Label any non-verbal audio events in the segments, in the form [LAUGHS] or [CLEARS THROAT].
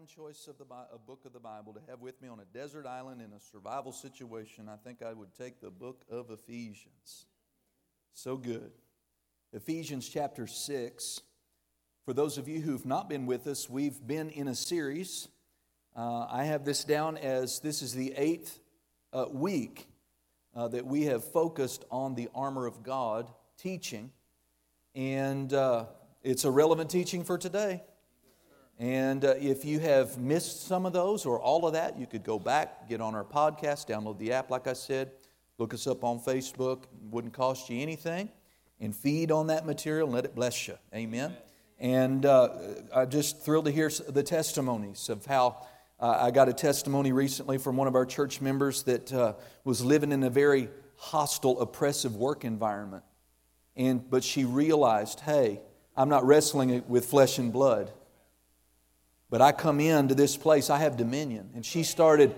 one choice of the a book of the Bible to have with me on a desert island in a survival situation, I think I would take the book of Ephesians. So good. Ephesians chapter 6. For those of you who've not been with us, we've been in a series. Uh, I have this down as this is the eighth uh, week uh, that we have focused on the armor of God teaching. And uh, it's a relevant teaching for today. And uh, if you have missed some of those or all of that, you could go back, get on our podcast, download the app, like I said, look us up on Facebook. Wouldn't cost you anything. And feed on that material and let it bless you. Amen. And uh, I'm just thrilled to hear the testimonies of how uh, I got a testimony recently from one of our church members that uh, was living in a very hostile, oppressive work environment. And, but she realized, hey, I'm not wrestling with flesh and blood. But I come into this place, I have dominion. And she started,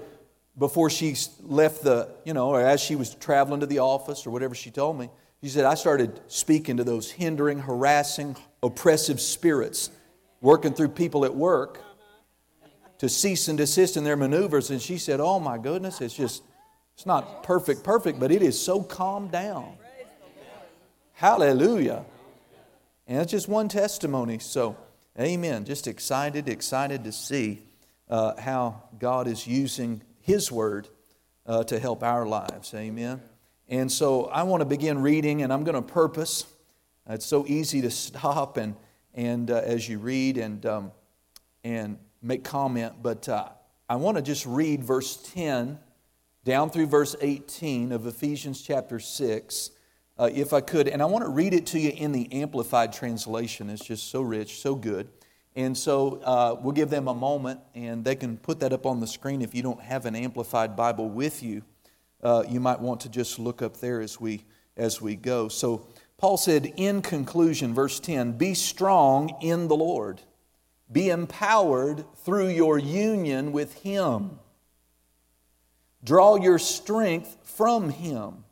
before she left the, you know, or as she was traveling to the office or whatever she told me, she said, I started speaking to those hindering, harassing, oppressive spirits working through people at work to cease and desist in their maneuvers. And she said, Oh my goodness, it's just, it's not perfect, perfect, but it is so calmed down. Hallelujah. And that's just one testimony. So, Amen. Just excited, excited to see uh, how God is using His Word uh, to help our lives. Amen. And so I want to begin reading, and I'm going to purpose. It's so easy to stop and, and uh, as you read and, um, and make comment, but uh, I want to just read verse 10 down through verse 18 of Ephesians chapter 6 uh, if I could. And I want to read it to you in the Amplified translation. It's just so rich, so good. And so uh, we'll give them a moment, and they can put that up on the screen. If you don't have an Amplified Bible with you, uh, you might want to just look up there as we, as we go. So Paul said, in conclusion, verse 10 Be strong in the Lord, be empowered through your union with Him. Draw your strength from Him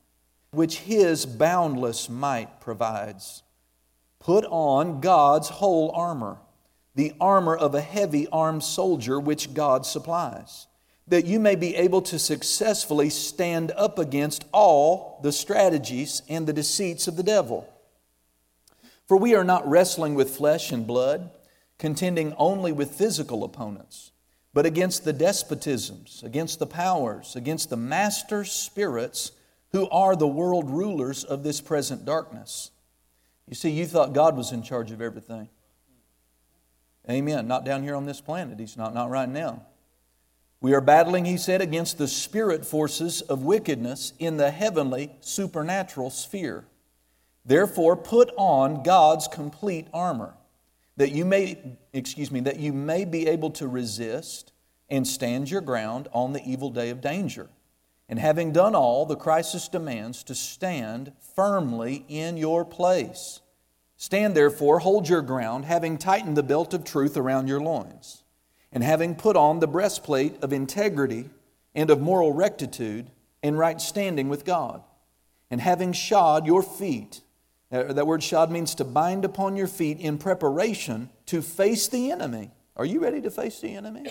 which his boundless might provides. Put on God's whole armor, the armor of a heavy armed soldier which God supplies, that you may be able to successfully stand up against all the strategies and the deceits of the devil. For we are not wrestling with flesh and blood, contending only with physical opponents, but against the despotisms, against the powers, against the master spirits who are the world rulers of this present darkness. You see, you thought God was in charge of everything. Amen. Not down here on this planet. He's not, not right now. We are battling, he said, against the spirit forces of wickedness in the heavenly supernatural sphere. Therefore, put on God's complete armor, that you may, excuse me, that you may be able to resist and stand your ground on the evil day of danger. And having done all, the crisis demands to stand firmly in your place. Stand therefore, hold your ground, having tightened the belt of truth around your loins, and having put on the breastplate of integrity and of moral rectitude and right standing with God, and having shod your feet. That word shod means to bind upon your feet in preparation to face the enemy. Are you ready to face the enemy?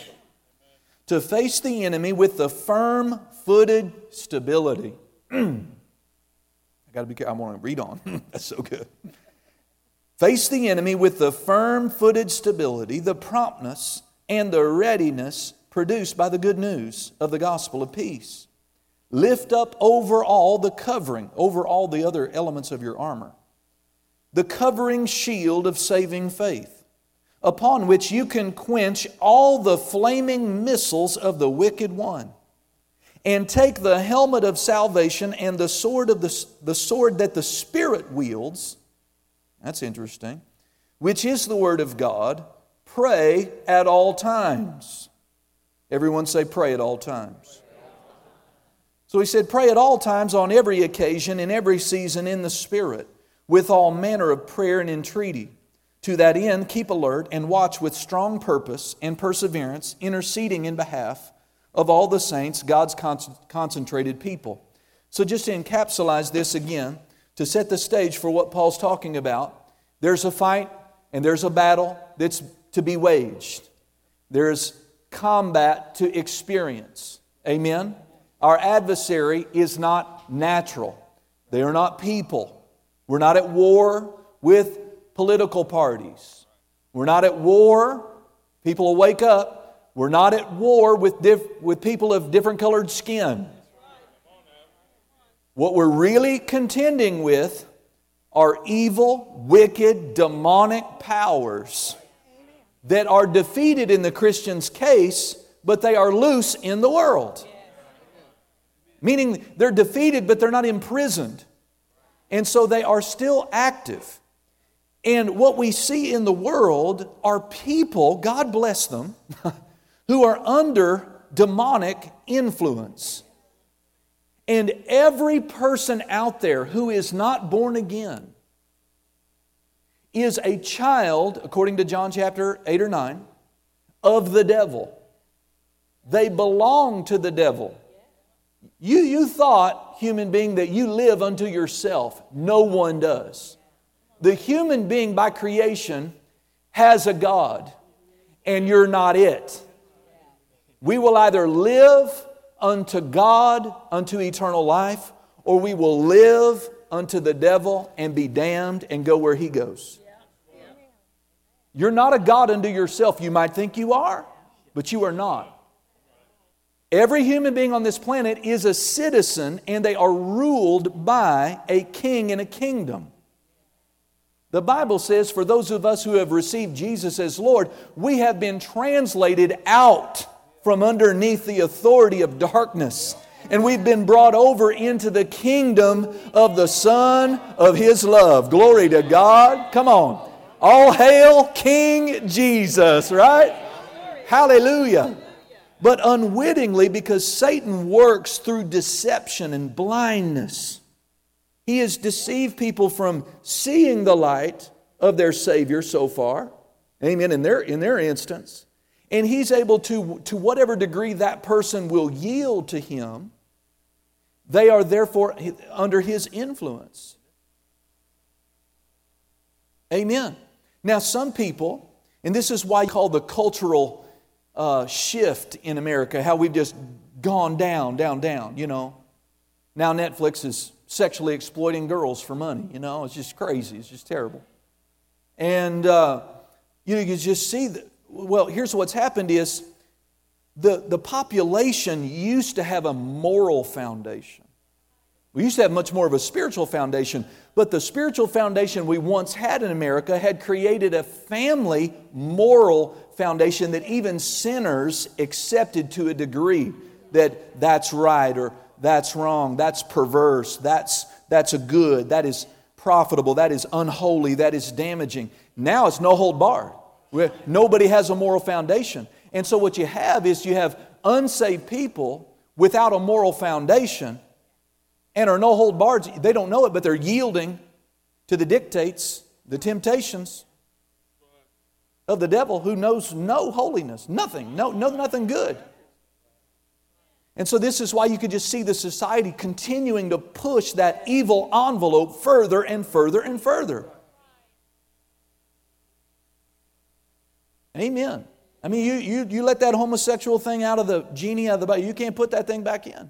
To face the enemy with the firm footed stability. [CLEARS THROAT] I got to be careful. I want to read on. [LAUGHS] That's so good. Face the enemy with the firm footed stability, the promptness, and the readiness produced by the good news of the gospel of peace. Lift up over all the covering, over all the other elements of your armor, the covering shield of saving faith upon which you can quench all the flaming missiles of the wicked one. And take the helmet of salvation and the sword of the, the sword that the Spirit wields. That's interesting. Which is the Word of God. Pray at all times. Everyone say, pray at all times. So he said, pray at all times on every occasion, in every season, in the Spirit, with all manner of prayer and entreaty to that end, keep alert and watch with strong purpose and perseverance, interceding in behalf of all the saints, God's concentrated people. So, just to encapsulate this again, to set the stage for what Paul's talking about, there's a fight and there's a battle that's to be waged. There's combat to experience. Amen? Our adversary is not natural, they are not people. We're not at war with political parties. We're not at war. People will wake up. We're not at war with, diff- with people of different colored skin. What we're really contending with are evil, wicked, demonic powers that are defeated in the Christian's case, but they are loose in the world. Meaning they're defeated, but they're not imprisoned. And so they are still active. And what we see in the world are people, God bless them, [LAUGHS] who are under demonic influence. And every person out there who is not born again is a child, according to John chapter 8 or 9, of the devil. They belong to the devil. You, you thought, human being, that you live unto yourself. No one does. The human being by creation has a God, and you're not it. We will either live unto God, unto eternal life, or we will live unto the devil and be damned and go where he goes. You're not a God unto yourself. You might think you are, but you are not. Every human being on this planet is a citizen and they are ruled by a king and a kingdom. The Bible says, for those of us who have received Jesus as Lord, we have been translated out from underneath the authority of darkness. And we've been brought over into the kingdom of the Son of His love. Glory to God. Come on. All hail King Jesus, right? Hallelujah but unwittingly because Satan works through deception and blindness. He has deceived people from seeing the light of their Savior so far. Amen. In their, in their instance. And he's able to, to whatever degree that person will yield to him, they are therefore under his influence. Amen. Now, some people, and this is why called the cultural uh, shift in America, how we've just gone down, down, down, you know. Now Netflix is sexually exploiting girls for money, you know. It's just crazy. It's just terrible. And, uh, you know, you just see that, well, here's what's happened is the, the population used to have a moral foundation. We used to have much more of a spiritual foundation, but the spiritual foundation we once had in America had created a family moral foundation that even sinners accepted to a degree that that's right or that's wrong, that's perverse, that's, that's a good, that is profitable, that is unholy, that is damaging. Now it's no hold barred. Nobody has a moral foundation. And so what you have is you have unsaved people without a moral foundation and are no hold barred. They don't know it, but they're yielding to the dictates, the temptations of the devil who knows no holiness, nothing, no, no nothing good. And so, this is why you could just see the society continuing to push that evil envelope further and further and further. Amen. I mean, you, you, you let that homosexual thing out of the genie out of the bottle, you can't put that thing back in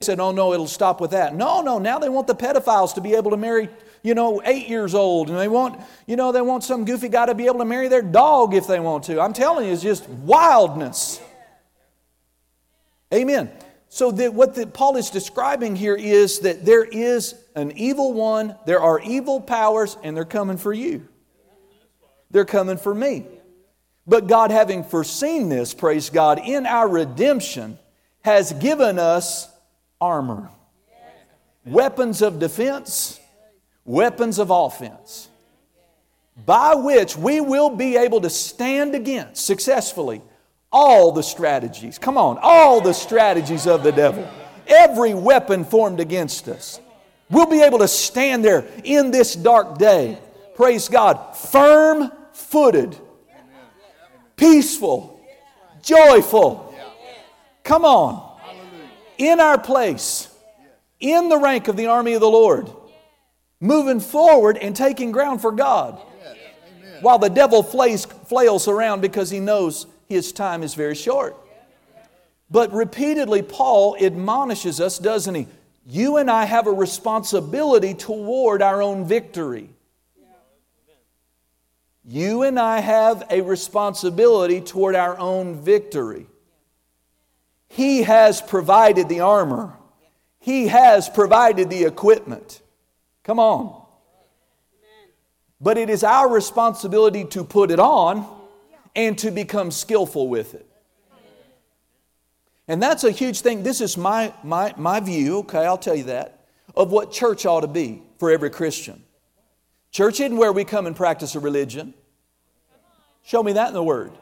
They said, oh no, it'll stop with that. No, no, now they want the pedophiles to be able to marry, you know, eight years old. And they want, you know, they want some goofy guy to be able to marry their dog if they want to. I'm telling you, it's just wildness. Amen. So that what the, Paul is describing here is that there is an evil one, there are evil powers, and they're coming for you. They're coming for me. But God, having foreseen this, praise God, in our redemption, has given us armor, weapons of defense, weapons of offense, by which we will be able to stand against successfully all the strategies. Come on, all the strategies of the devil. Every weapon formed against us. We'll be able to stand there in this dark day. Praise God. Firm footed, peaceful, joyful. Come on in our place, in the rank of the army of the Lord, moving forward and taking ground for God. While the devil flails around because he knows his time is very short. But repeatedly, Paul admonishes us, doesn't he? You and I have a responsibility toward our own victory. You and I have a responsibility toward our own victory. He has provided the armor, He has provided the equipment. Come on. But it is our responsibility to put it on and to become skillful with it. And that's a huge thing. This is my, my, my view, okay, I'll tell you that, of what church ought to be for every Christian. Church isn't where we come and practice a religion. Show me that in the Word.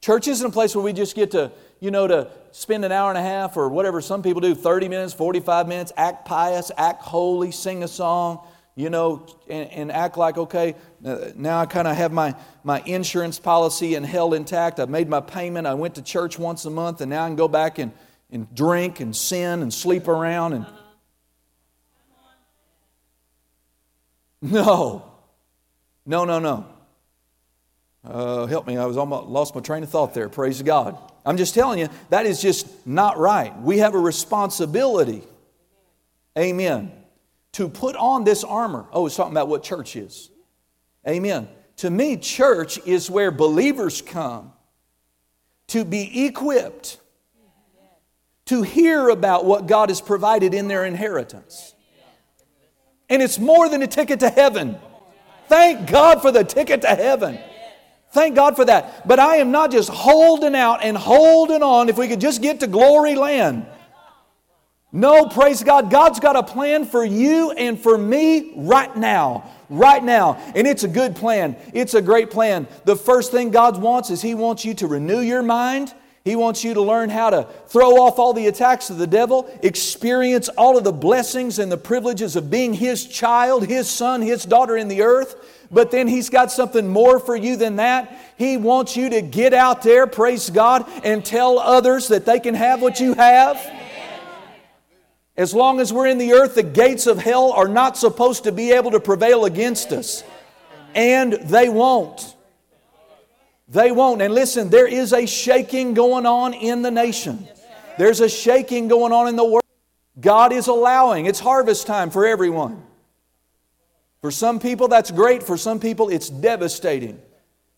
Church isn't a place where we just get to, you know, to spend an hour and a half or whatever some people do 30 minutes, 45 minutes, act pious, act holy, sing a song, you know, and, and act like, okay, uh, now I kind of have my, my insurance policy and held intact. I've made my payment. I went to church once a month, and now I can go back and, and drink and sin and sleep around. And no, no, no, no. Uh, help me, I was almost lost my train of thought there. Praise God. I'm just telling you, that is just not right. We have a responsibility. Amen to put on this armor. Oh, it's talking about what church is. Amen. To me, church is where believers come to be equipped to hear about what God has provided in their inheritance. And it's more than a ticket to heaven. Thank God for the ticket to heaven. Thank God for that. But I am not just holding out and holding on if we could just get to glory land. No, praise God. God's got a plan for you and for me right now. Right now. And it's a good plan. It's a great plan. The first thing God wants is He wants you to renew your mind. He wants you to learn how to throw off all the attacks of the devil, experience all of the blessings and the privileges of being His child, His son, His daughter in the earth. But then He's got something more for you than that. He wants you to get out there, praise God, and tell others that they can have what you have. As long as we're in the earth, the gates of hell are not supposed to be able to prevail against us. And they won't. They won't. And listen, there is a shaking going on in the nation. There's a shaking going on in the world. God is allowing. It's harvest time for everyone. For some people, that's great. For some people, it's devastating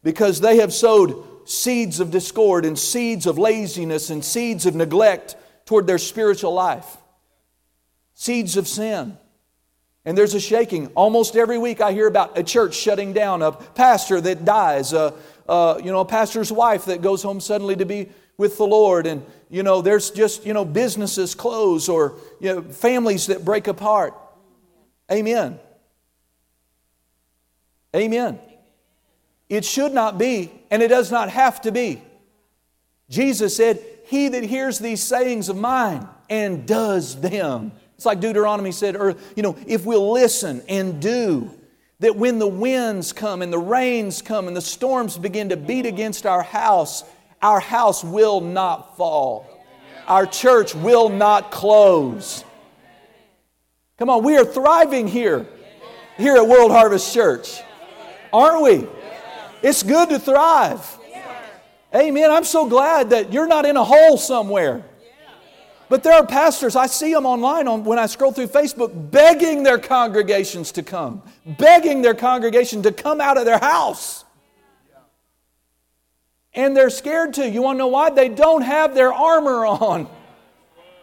because they have sowed seeds of discord and seeds of laziness and seeds of neglect toward their spiritual life seeds of sin. And there's a shaking. Almost every week I hear about a church shutting down, a pastor that dies, a, a, you know, a pastor's wife that goes home suddenly to be with the Lord. And, you know, there's just, you know, businesses close or, you know, families that break apart. Amen. Amen. It should not be, and it does not have to be. Jesus said, He that hears these sayings of mine and does them it's like Deuteronomy said, or, you know, if we'll listen and do, that when the winds come and the rains come and the storms begin to beat against our house, our house will not fall. Our church will not close. Come on, we are thriving here, here at World Harvest Church. Aren't we? It's good to thrive. Amen. I'm so glad that you're not in a hole somewhere. But there are pastors, I see them online on, when I scroll through Facebook, begging their congregations to come, begging their congregation to come out of their house. And they're scared to. You want to know why? They don't have their armor on.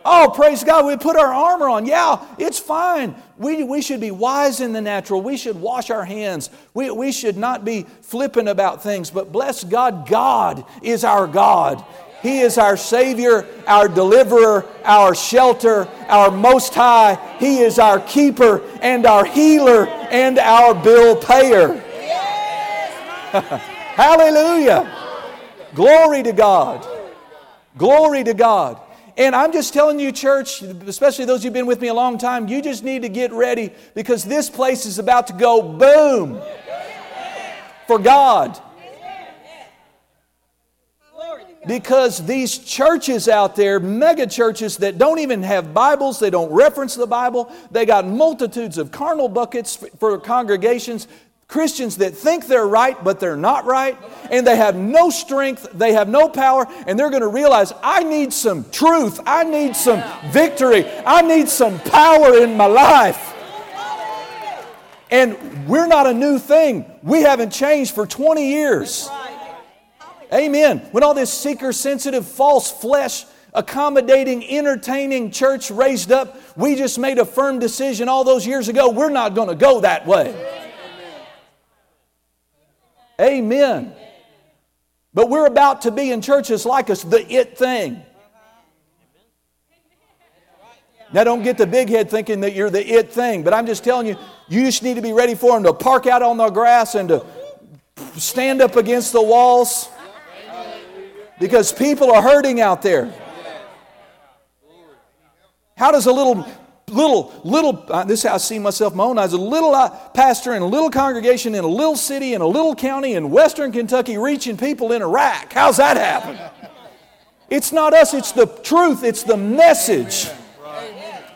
Oh, praise God, we put our armor on. Yeah, it's fine. We, we should be wise in the natural. We should wash our hands. We, we should not be flippant about things. But bless God, God is our God. He is our Savior, our deliverer, our shelter, our Most High. He is our keeper and our healer and our bill payer. [LAUGHS] Hallelujah. Glory to God. Glory to God. And I'm just telling you, church, especially those who've been with me a long time, you just need to get ready because this place is about to go boom for God. because these churches out there, mega churches that don't even have Bibles, they don't reference the Bible, they got multitudes of carnal buckets for congregations. Christians that think they're right, but they're not right, and they have no strength, they have no power, and they're going to realize I need some truth, I need some victory, I need some power in my life. And we're not a new thing, we haven't changed for 20 years. Amen. When all this seeker sensitive, false flesh, accommodating, entertaining church raised up, we just made a firm decision all those years ago we're not going to go that way. Amen. But we're about to be in churches like us, the it thing. Now, don't get the big head thinking that you're the it thing, but I'm just telling you, you just need to be ready for them to park out on the grass and to stand up against the walls because people are hurting out there. How does a little little, little, uh, this is how I see myself my own eyes, a little uh, pastor in a little congregation in a little city in a little county in western Kentucky reaching people in Iraq. How's that happen? It's not us, it's the truth, it's the message.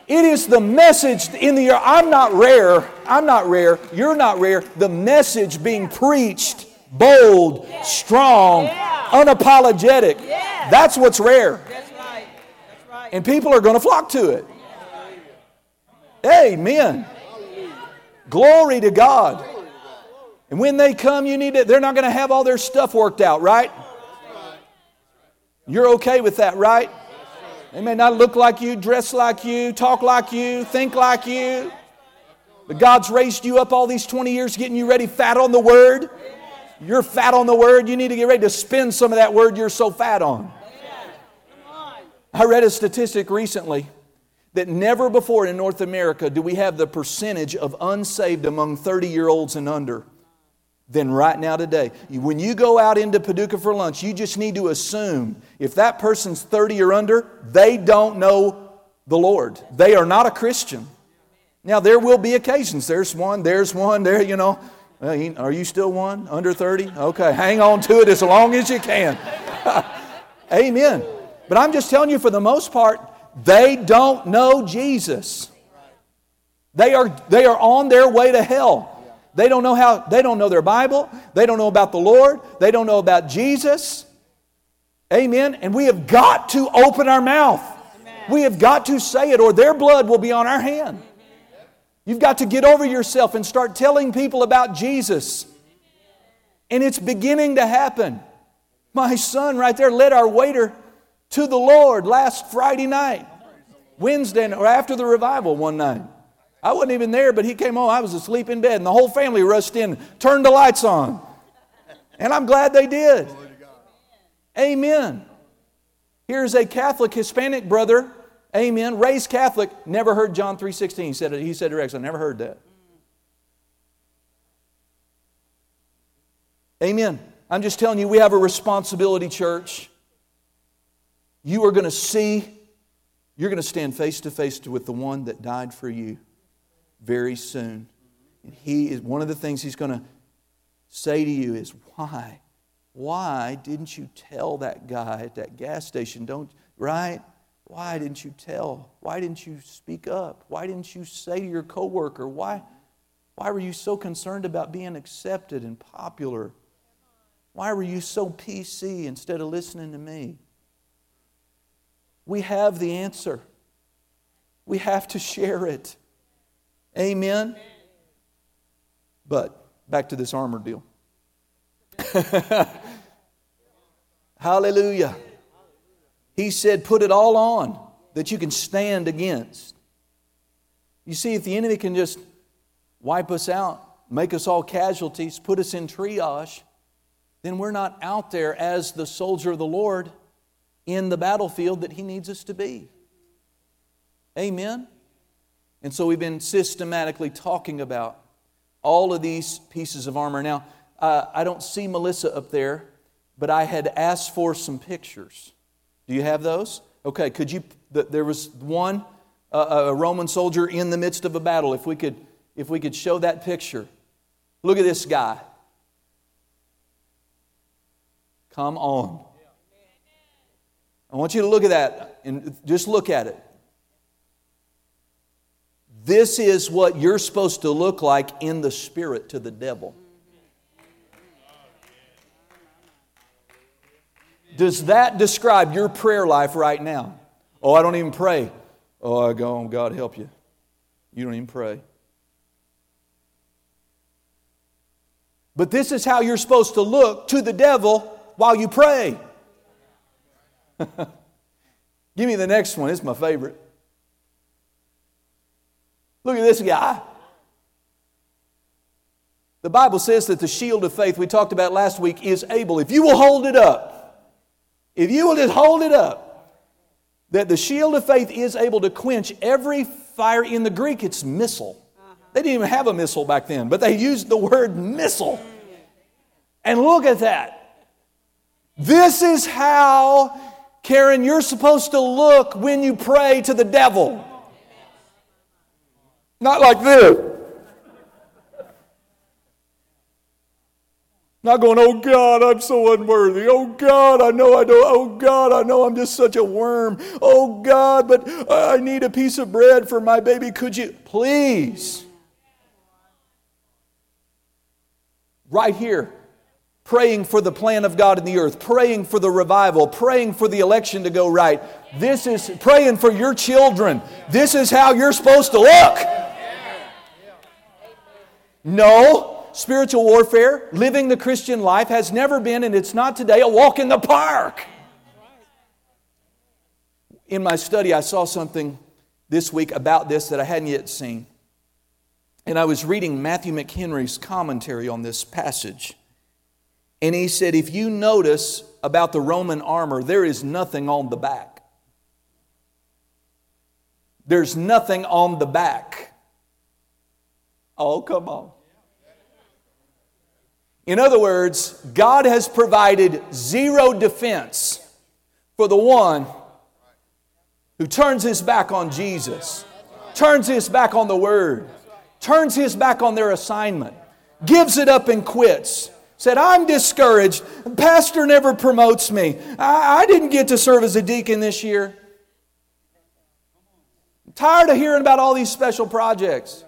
It is the message in the I'm not rare, I'm not rare, you're not rare. The message being preached, bold, strong, unapologetic. That's what's rare. And people are going to flock to it. Amen. Glory to God. And when they come, you need it. They're not going to have all their stuff worked out, right? You're okay with that, right? They may not look like you, dress like you, talk like you, think like you. But God's raised you up all these 20 years getting you ready fat on the Word. You're fat on the Word. You need to get ready to spend some of that Word you're so fat on. I read a statistic recently that never before in North America do we have the percentage of unsaved among 30 year olds and under than right now today. When you go out into Paducah for lunch, you just need to assume if that person's 30 or under, they don't know the Lord. They are not a Christian. Now, there will be occasions. There's one, there's one, there, you know. Are you still one? Under 30? Okay, hang on to it as long as you can. [LAUGHS] Amen. But I'm just telling you, for the most part, they don't know Jesus. They are, they are on their way to hell. They don't know how, they don't know their Bible. They don't know about the Lord. They don't know about Jesus. Amen. And we have got to open our mouth. We have got to say it, or their blood will be on our hand. You've got to get over yourself and start telling people about Jesus. And it's beginning to happen. My son, right there, led our waiter to the Lord last Friday night, Wednesday, or after the revival one night. I wasn't even there, but he came home. I was asleep in bed, and the whole family rushed in, turned the lights on. And I'm glad they did. Amen. Here's a Catholic Hispanic brother, amen, raised Catholic, never heard John 3.16. He said it, he said direct, I never heard that. Amen. I'm just telling you, we have a responsibility, church you are going to see, you're going to stand face to face with the one that died for you very soon. And he is one of the things he's going to say to you is, Why? Why didn't you tell that guy at that gas station? Don't, right? Why didn't you tell? Why didn't you speak up? Why didn't you say to your coworker? Why, why were you so concerned about being accepted and popular? Why were you so PC instead of listening to me? We have the answer. We have to share it. Amen? But back to this armor deal. [LAUGHS] Hallelujah. He said, put it all on that you can stand against. You see, if the enemy can just wipe us out, make us all casualties, put us in triage, then we're not out there as the soldier of the Lord in the battlefield that He needs us to be. Amen? And so we've been systematically talking about all of these pieces of armor. Now, uh, I don't see Melissa up there, but I had asked for some pictures. Do you have those? Okay, could you? There was one, uh, a Roman soldier in the midst of a battle. If we could, if we could show that picture. Look at this guy. Come on. I want you to look at that and just look at it. This is what you're supposed to look like in the spirit to the devil. Does that describe your prayer life right now? Oh, I don't even pray. Oh, I go, on, God help you. You don't even pray. But this is how you're supposed to look to the devil while you pray. [LAUGHS] Give me the next one. It's my favorite. Look at this guy. The Bible says that the shield of faith we talked about last week is able, if you will hold it up, if you will just hold it up, that the shield of faith is able to quench every fire. In the Greek, it's missile. They didn't even have a missile back then, but they used the word missile. And look at that. This is how, Karen, you're supposed to look when you pray to the devil. Not like this. Not going, oh God, I'm so unworthy. Oh God, I know I don't. Oh God, I know I'm just such a worm. Oh God, but I need a piece of bread for my baby. Could you please? Right here, praying for the plan of God in the earth, praying for the revival, praying for the election to go right. This is praying for your children. This is how you're supposed to look. No, spiritual warfare, living the Christian life has never been, and it's not today, a walk in the park. In my study, I saw something this week about this that I hadn't yet seen. And I was reading Matthew McHenry's commentary on this passage. And he said, if you notice about the Roman armor, there is nothing on the back. There's nothing on the back. Oh, come on. In other words, God has provided zero defense for the one who turns his back on Jesus, turns his back on the Word, turns his back on their assignment, gives it up and quits. Said, I'm discouraged. Pastor never promotes me. I, I didn't get to serve as a deacon this year. I'm tired of hearing about all these special projects.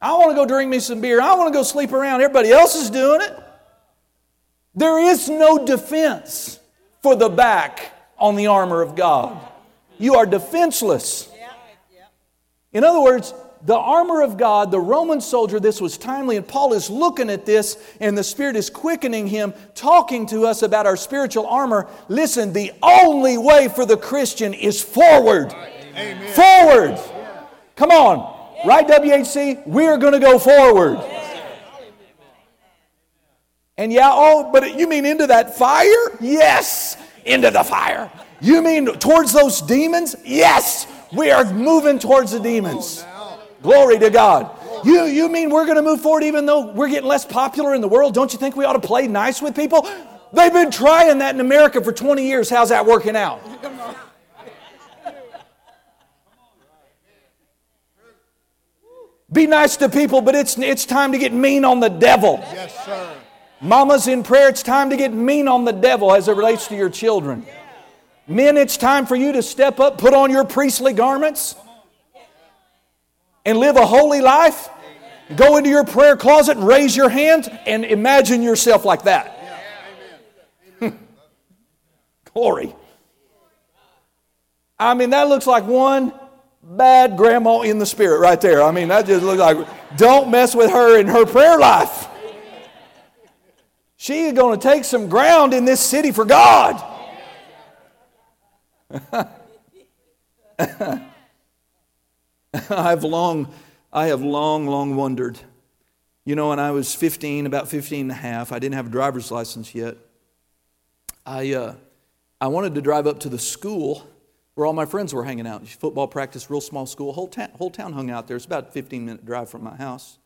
I want to go drink me some beer. I want to go sleep around. Everybody else is doing it. There is no defense for the back on the armor of God. You are defenseless. In other words, the armor of God, the Roman soldier, this was timely, and Paul is looking at this, and the Spirit is quickening him, talking to us about our spiritual armor. Listen, the only way for the Christian is forward. Amen. Forward. Come on. Right, WHC? We're going to go forward. And yeah, oh, but you mean into that fire? Yes, into the fire. You mean towards those demons? Yes, we are moving towards the demons. Glory to God. You, you mean we're going to move forward even though we're getting less popular in the world? Don't you think we ought to play nice with people? They've been trying that in America for 20 years. How's that working out? Be nice to people, but it's, it's time to get mean on the devil. Yes, sir. Mamas in prayer, it's time to get mean on the devil as it relates to your children. Men, it's time for you to step up, put on your priestly garments, and live a holy life. Go into your prayer closet and raise your hand and imagine yourself like that. [LAUGHS] Glory. I mean, that looks like one bad grandma in the spirit right there. I mean, that just looks like, don't mess with her in her prayer life. She is going to take some ground in this city for God. [LAUGHS] [LAUGHS] I've long, I have long, long wondered. You know, when I was 15, about 15 and a half, I didn't have a driver's license yet. I, uh, I wanted to drive up to the school where all my friends were hanging out. Football practice, real small school. Whole, ta- whole town hung out there. It's about a 15 minute drive from my house.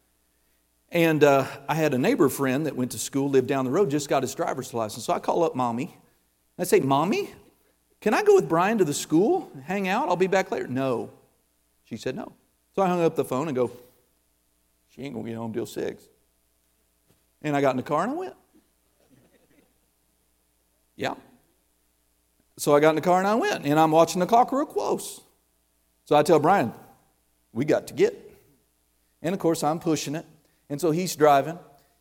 And uh, I had a neighbor friend that went to school, lived down the road, just got his driver's license. So I call up mommy. I say, Mommy, can I go with Brian to the school, hang out? I'll be back later. No. She said no. So I hung up the phone and go, She ain't going to get home till 6. And I got in the car and I went. Yeah. So I got in the car and I went, and I'm watching the clock real close. So I tell Brian, we got to get. And of course, I'm pushing it. And so he's driving.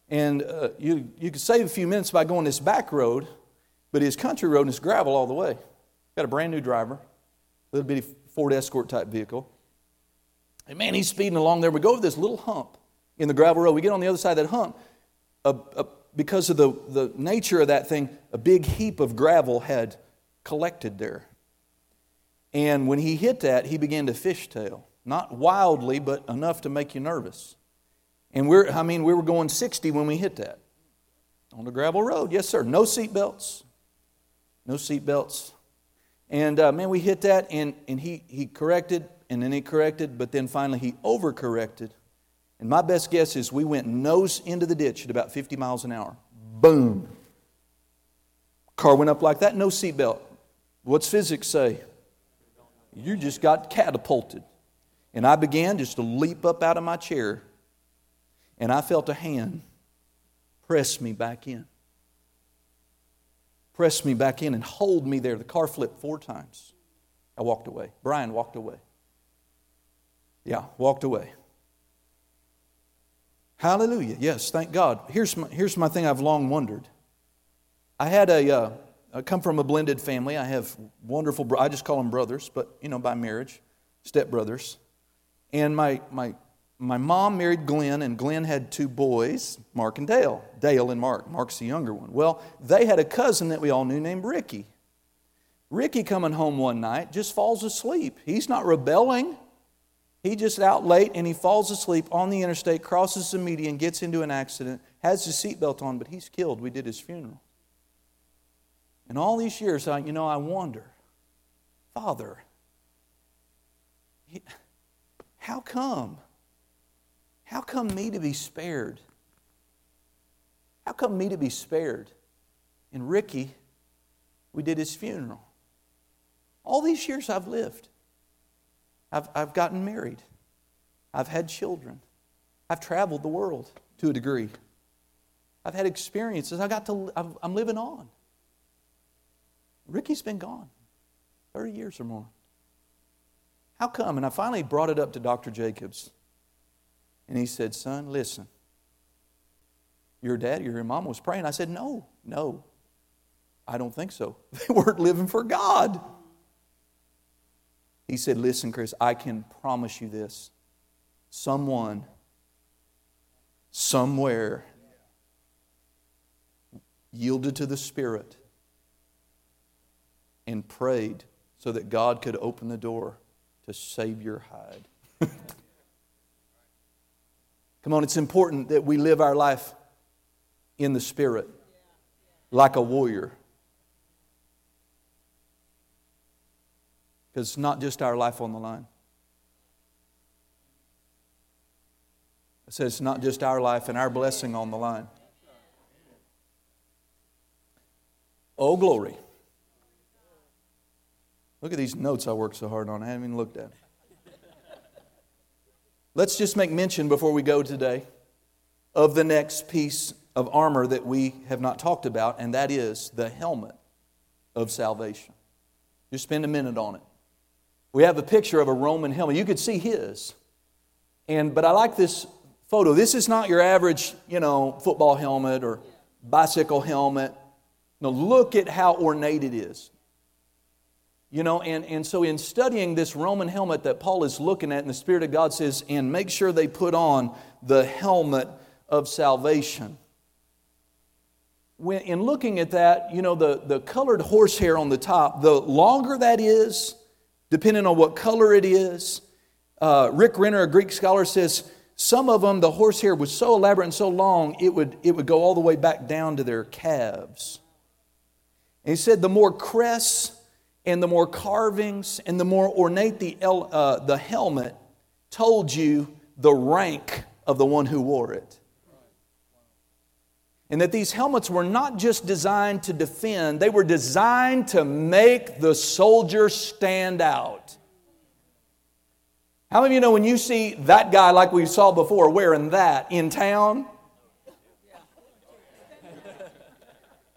And uh, you, you could save a few minutes by going this back road, but his country road is gravel all the way. Got a brand new driver, little bitty Ford Escort type vehicle. And man, he's speeding along there. We go over this little hump in the gravel road. We get on the other side of that hump. A, a, because of the, the nature of that thing, a big heap of gravel had collected there. And when he hit that, he began to fishtail. Not wildly, but enough to make you nervous. And we're, I mean, we were going 60 when we hit that. On the gravel road, yes, sir. No seat belts. No seat belts. And uh, man, we hit that, and, and he, he corrected, and then he corrected, but then finally he overcorrected. And my best guess is we went nose into the ditch at about 50 miles an hour. Boom. Car went up like that, no seatbelt. What's physics say? You just got catapulted. And I began just to leap up out of my chair, and I felt a hand press me back in. Press me back in and hold me there. The car flipped four times. I walked away. Brian walked away. Yeah, walked away. Hallelujah. Yes, thank God. Here's my, here's my thing I've long wondered. I had a, uh, I come from a blended family. I have wonderful, bro- I just call them brothers, but, you know, by marriage, stepbrothers. And my, my, my mom married Glenn, and Glenn had two boys, Mark and Dale. Dale and Mark. Mark's the younger one. Well, they had a cousin that we all knew named Ricky. Ricky coming home one night just falls asleep. He's not rebelling. He just out late and he falls asleep on the interstate, crosses the median, gets into an accident, has his seatbelt on, but he's killed. We did his funeral. And all these years, I, you know, I wonder, Father, how come? How come me to be spared? How come me to be spared? And Ricky, we did his funeral. All these years I've lived. I've, I've gotten married. I've had children. I've traveled the world to a degree. I've had experiences. I got to, I'm living on. Ricky's been gone 30 years or more. How come? And I finally brought it up to Dr. Jacobs. And he said, Son, listen. Your dad, your mom was praying. I said, No, no. I don't think so. [LAUGHS] They weren't living for God. He said, Listen, Chris, I can promise you this. Someone, somewhere, yielded to the Spirit and prayed so that God could open the door to save your hide. [LAUGHS] Come on, it's important that we live our life in the Spirit like a warrior. Because it's not just our life on the line. It says it's not just our life and our blessing on the line. Oh, glory. Look at these notes I worked so hard on. I haven't even looked at. Them. Let's just make mention before we go today of the next piece of armor that we have not talked about, and that is the helmet of salvation. Just spend a minute on it. We have a picture of a Roman helmet. You could see his. And but I like this photo. This is not your average, you know, football helmet or bicycle helmet. No, look at how ornate it is. You know, and, and so in studying this Roman helmet that Paul is looking at, and the Spirit of God says, and make sure they put on the helmet of salvation. When, in looking at that, you know, the, the colored horsehair on the top, the longer that is, depending on what color it is. Uh, Rick Renner, a Greek scholar, says some of them, the horsehair was so elaborate and so long, it would, it would go all the way back down to their calves. And he said the more crests and the more carvings and the more ornate the, uh, the helmet told you the rank of the one who wore it. And that these helmets were not just designed to defend, they were designed to make the soldier stand out. How many of you know when you see that guy, like we saw before, wearing that in town?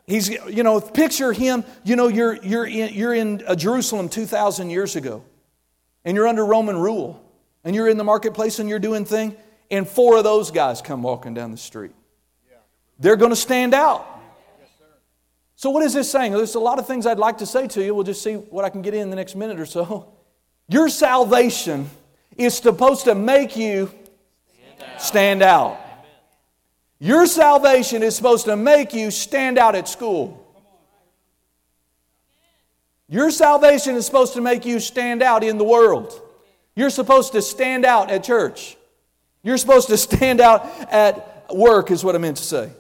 He's, you know, picture him, you know, you're, you're in, you're in uh, Jerusalem 2,000 years ago, and you're under Roman rule, and you're in the marketplace and you're doing thing, and four of those guys come walking down the street. They're going to stand out. So, what is this saying? There's a lot of things I'd like to say to you. We'll just see what I can get in the next minute or so. [LAUGHS] Your salvation is supposed to make you stand out. Your salvation is supposed to make you stand out at school. Your salvation is supposed to make you stand out in the world. You're supposed to stand out at church. You're supposed to stand out at work, is what I meant to say.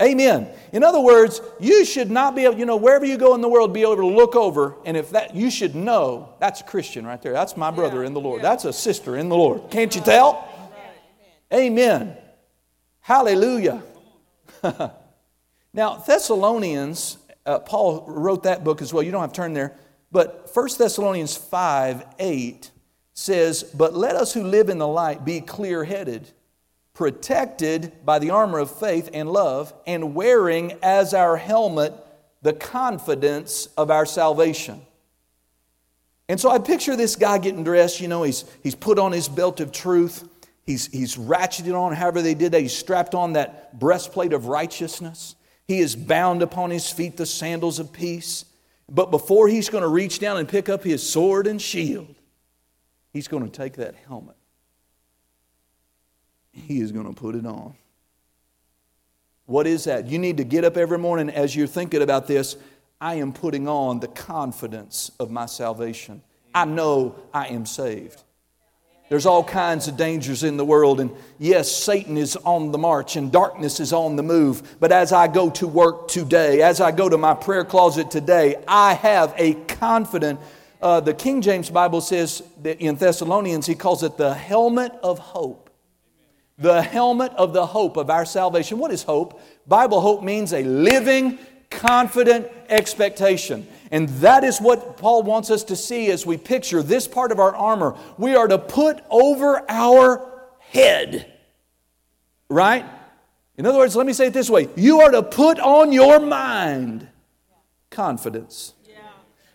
Amen. In other words, you should not be able, you know, wherever you go in the world, be able to look over, and if that, you should know that's a Christian right there. That's my brother in the Lord. That's a sister in the Lord. Can't you tell? Amen. Hallelujah. [LAUGHS] now, Thessalonians, uh, Paul wrote that book as well. You don't have to turn there. But 1 Thessalonians 5 8 says, But let us who live in the light be clear headed protected by the armor of faith and love, and wearing as our helmet the confidence of our salvation. And so I picture this guy getting dressed, you know, he's, he's put on his belt of truth, he's, he's ratcheted on, however they did that, he's strapped on that breastplate of righteousness, he is bound upon his feet the sandals of peace. But before he's going to reach down and pick up his sword and shield, he's going to take that helmet he is going to put it on. What is that? You need to get up every morning as you're thinking about this. I am putting on the confidence of my salvation. I know I am saved. There's all kinds of dangers in the world, and yes, Satan is on the march and darkness is on the move. But as I go to work today, as I go to my prayer closet today, I have a confident. Uh, the King James Bible says that in Thessalonians, he calls it the helmet of hope the helmet of the hope of our salvation. What is hope? Bible hope means a living, confident expectation. And that is what Paul wants us to see as we picture this part of our armor. We are to put over our head. Right? In other words, let me say it this way you are to put on your mind confidence.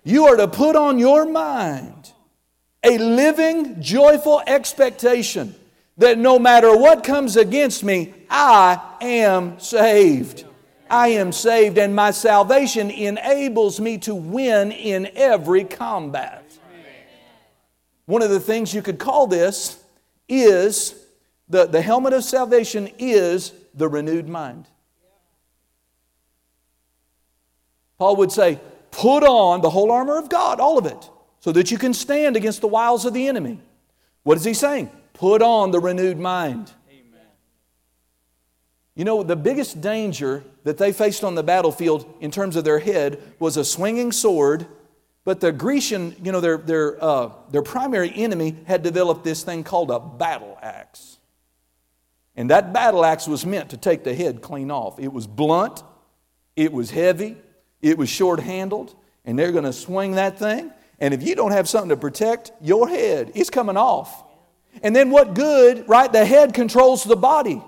You are to put on your mind a living, joyful expectation that no matter what comes against me, I am saved. I am saved, and my salvation enables me to win in every combat. One of the things you could call this is the, the helmet of salvation is the renewed mind. Paul would say, Put on the whole armor of God, all of it, so that you can stand against the wiles of the enemy. What is he saying? Put on the renewed mind. Amen. You know, the biggest danger that they faced on the battlefield in terms of their head was a swinging sword, but the Grecian, you know, their, their, uh, their primary enemy had developed this thing called a battle axe. And that battle axe was meant to take the head clean off. It was blunt, it was heavy, it was short handled, and they're going to swing that thing. And if you don't have something to protect your head, it's coming off. And then what good, right? The head controls the body.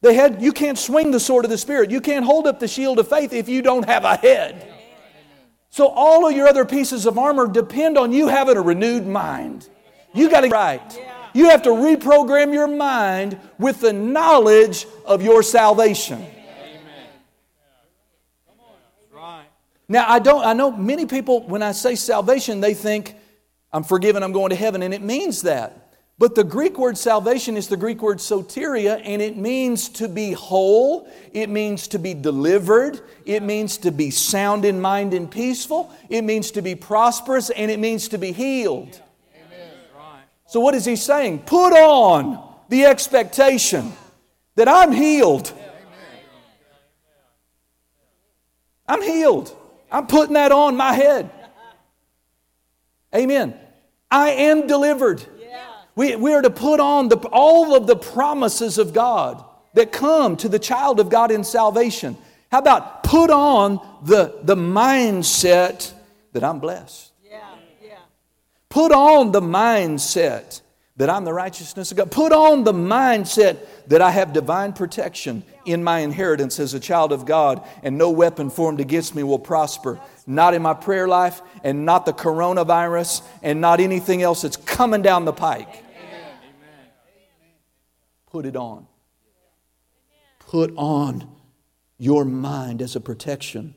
The head, you can't swing the sword of the Spirit. You can't hold up the shield of faith if you don't have a head. So all of your other pieces of armor depend on you having a renewed mind. You got to right. You have to reprogram your mind with the knowledge of your salvation. Now I don't I know many people when I say salvation they think I'm forgiven, I'm going to heaven and it means that. But the Greek word salvation is the Greek word soteria, and it means to be whole, it means to be delivered, it means to be sound in mind and peaceful, it means to be prosperous, and it means to be healed. So, what is he saying? Put on the expectation that I'm healed. I'm healed. I'm putting that on my head. Amen. I am delivered. We, we are to put on the, all of the promises of God that come to the child of God in salvation. How about put on the, the mindset that I'm blessed? Yeah, yeah. Put on the mindset that I'm the righteousness of God. Put on the mindset that I have divine protection in my inheritance as a child of God, and no weapon formed against me will prosper. Not in my prayer life, and not the coronavirus, and not anything else that's coming down the pike. Put it on. put on your mind as a protection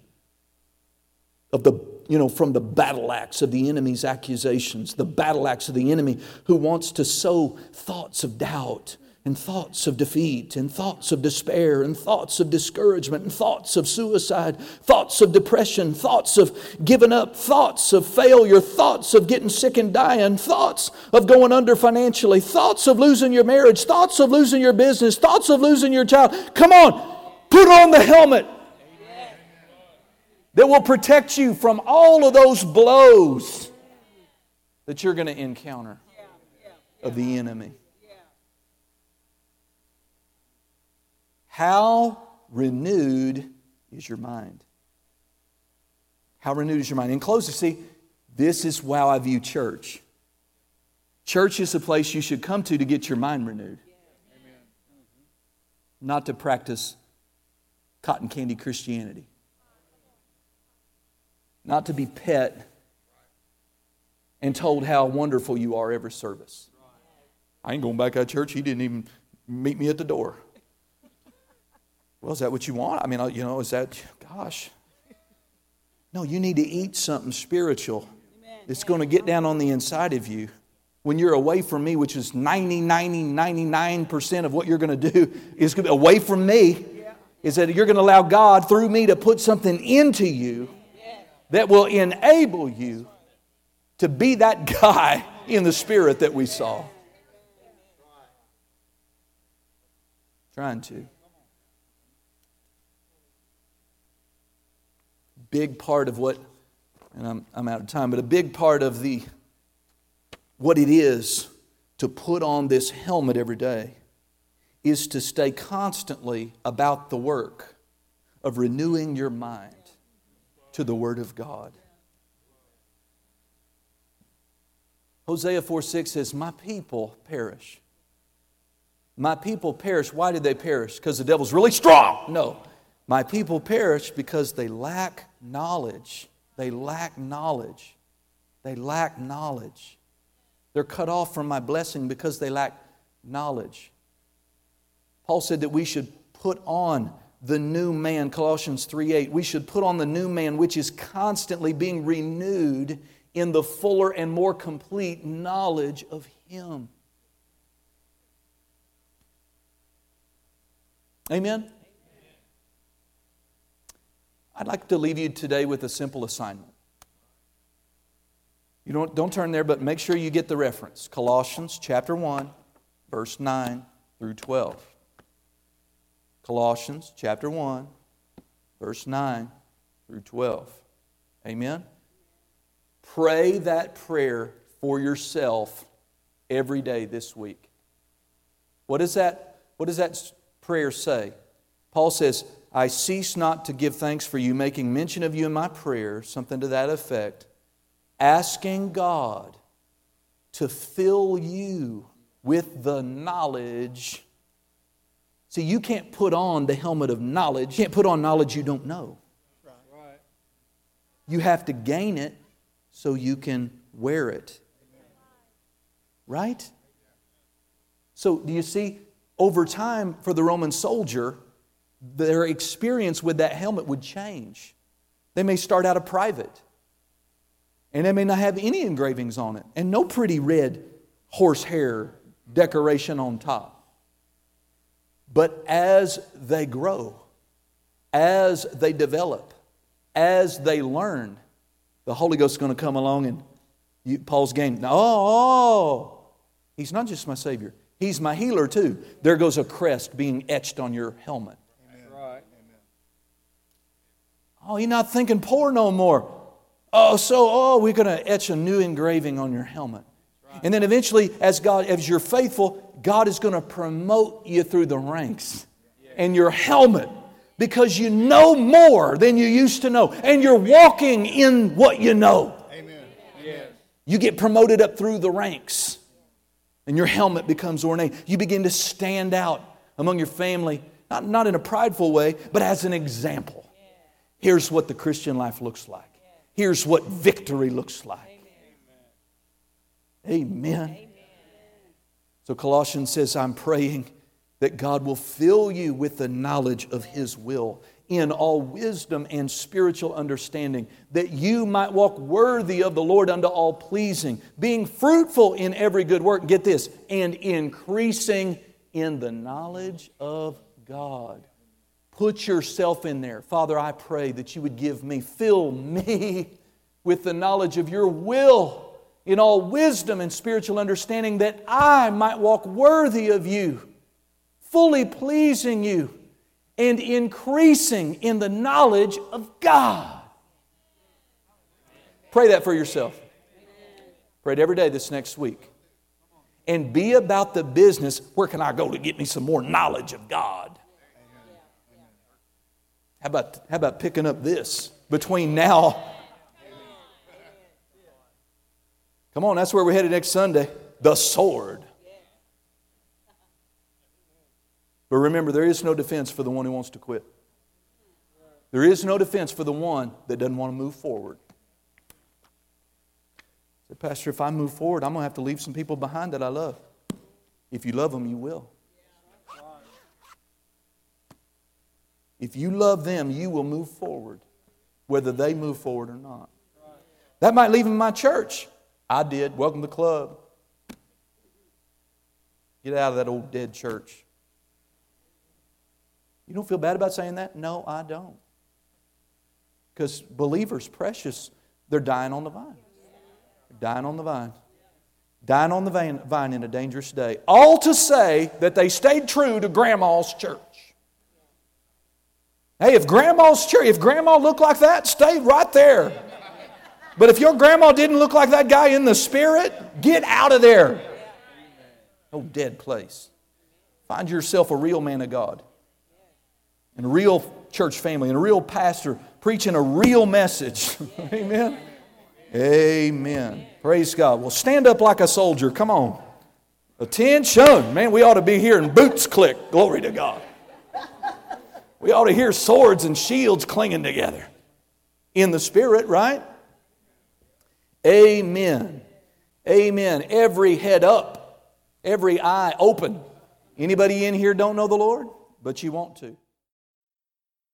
of the you know from the battle axe of the enemy's accusations the battle axe of the enemy who wants to sow thoughts of doubt and thoughts of defeat and thoughts of despair and thoughts of discouragement and thoughts of suicide thoughts of depression thoughts of giving up thoughts of failure thoughts of getting sick and dying thoughts of going under financially thoughts of losing your marriage thoughts of losing your business thoughts of losing your child come on put on the helmet that will protect you from all of those blows that you're going to encounter of the enemy. How renewed is your mind? How renewed is your mind? In closing, see, this is how I view church. Church is a place you should come to to get your mind renewed, not to practice cotton candy Christianity not to be pet and told how wonderful you are every service. I ain't going back to church. He didn't even meet me at the door. Well, is that what you want? I mean, uh, you know, is that, gosh. No, you need to eat something spiritual that's going to get down on the inside of you. When you're away from me, which is 90, 90, 99% of what you're going to do is going to be away from me, is that you're going to allow God through me to put something into you that will enable you to be that guy in the spirit that we saw. Trying to. Big part of what, and I'm, I'm out of time, but a big part of the what it is to put on this helmet every day is to stay constantly about the work of renewing your mind to the Word of God. Hosea 4 6 says, My people perish. My people perish. Why did they perish? Because the devil's really strong. No. My people perish because they lack knowledge. They lack knowledge. They lack knowledge. They're cut off from my blessing because they lack knowledge. Paul said that we should put on the new man, Colossians 3 8. We should put on the new man, which is constantly being renewed in the fuller and more complete knowledge of Him. Amen? I'd like to leave you today with a simple assignment. You don't, don't turn there, but make sure you get the reference. Colossians chapter 1, verse 9 through 12. Colossians chapter 1, verse 9 through 12. Amen? Pray that prayer for yourself every day this week. What, is that, what does that prayer say? Paul says, I cease not to give thanks for you, making mention of you in my prayer, something to that effect, asking God to fill you with the knowledge See, you can't put on the helmet of knowledge. You can't put on knowledge you don't know. You have to gain it so you can wear it. Right? So, do you see, over time for the Roman soldier, their experience with that helmet would change. They may start out a private, and they may not have any engravings on it, and no pretty red horsehair decoration on top. But as they grow, as they develop, as they learn, the Holy Ghost is going to come along and you, Paul's game. Oh, oh, he's not just my Savior, he's my healer too. There goes a crest being etched on your helmet. Right. Oh, you're not thinking poor no more. Oh, so, oh, we're going to etch a new engraving on your helmet. And then eventually, as God, as you're faithful, God is going to promote you through the ranks and your helmet because you know more than you used to know and you're walking in what you know. Amen. Yes. You get promoted up through the ranks and your helmet becomes ornate. You begin to stand out among your family, not, not in a prideful way, but as an example. Here's what the Christian life looks like. Here's what victory looks like. Amen. Amen. So Colossians says, I'm praying that God will fill you with the knowledge of His will in all wisdom and spiritual understanding, that you might walk worthy of the Lord unto all pleasing, being fruitful in every good work. Get this, and increasing in the knowledge of God. Put yourself in there. Father, I pray that you would give me, fill me [LAUGHS] with the knowledge of your will in all wisdom and spiritual understanding, that I might walk worthy of you, fully pleasing you and increasing in the knowledge of God. Pray that for yourself. Pray it every day this next week. And be about the business where can I go to get me some more knowledge of God? How about, how about picking up this between now? Come on, that's where we're headed next Sunday. The sword. But remember, there is no defense for the one who wants to quit. There is no defense for the one that doesn't want to move forward. Said, Pastor, if I move forward, I'm going to have to leave some people behind that I love. If you love them, you will. If you love them, you will move forward, whether they move forward or not. That might leave them in my church. I did. Welcome to the club. Get out of that old dead church. You don't feel bad about saying that? No, I don't. Because believers, precious, they're dying on the vine. They're dying on the vine. Dying on the vine, vine in a dangerous day. All to say that they stayed true to grandma's church. Hey, if grandma's church, if grandma looked like that, stay right there. But if your grandma didn't look like that guy in the spirit, get out of there. Oh, dead place. Find yourself a real man of God and a real church family and a real pastor preaching a real message. [LAUGHS] Amen. Amen. Praise God. Well, stand up like a soldier. Come on. Attention. Man, we ought to be hearing boots click. Glory to God. We ought to hear swords and shields clinging together in the spirit, right? Amen. Amen. Every head up, every eye open. Anybody in here don't know the Lord? But you want to.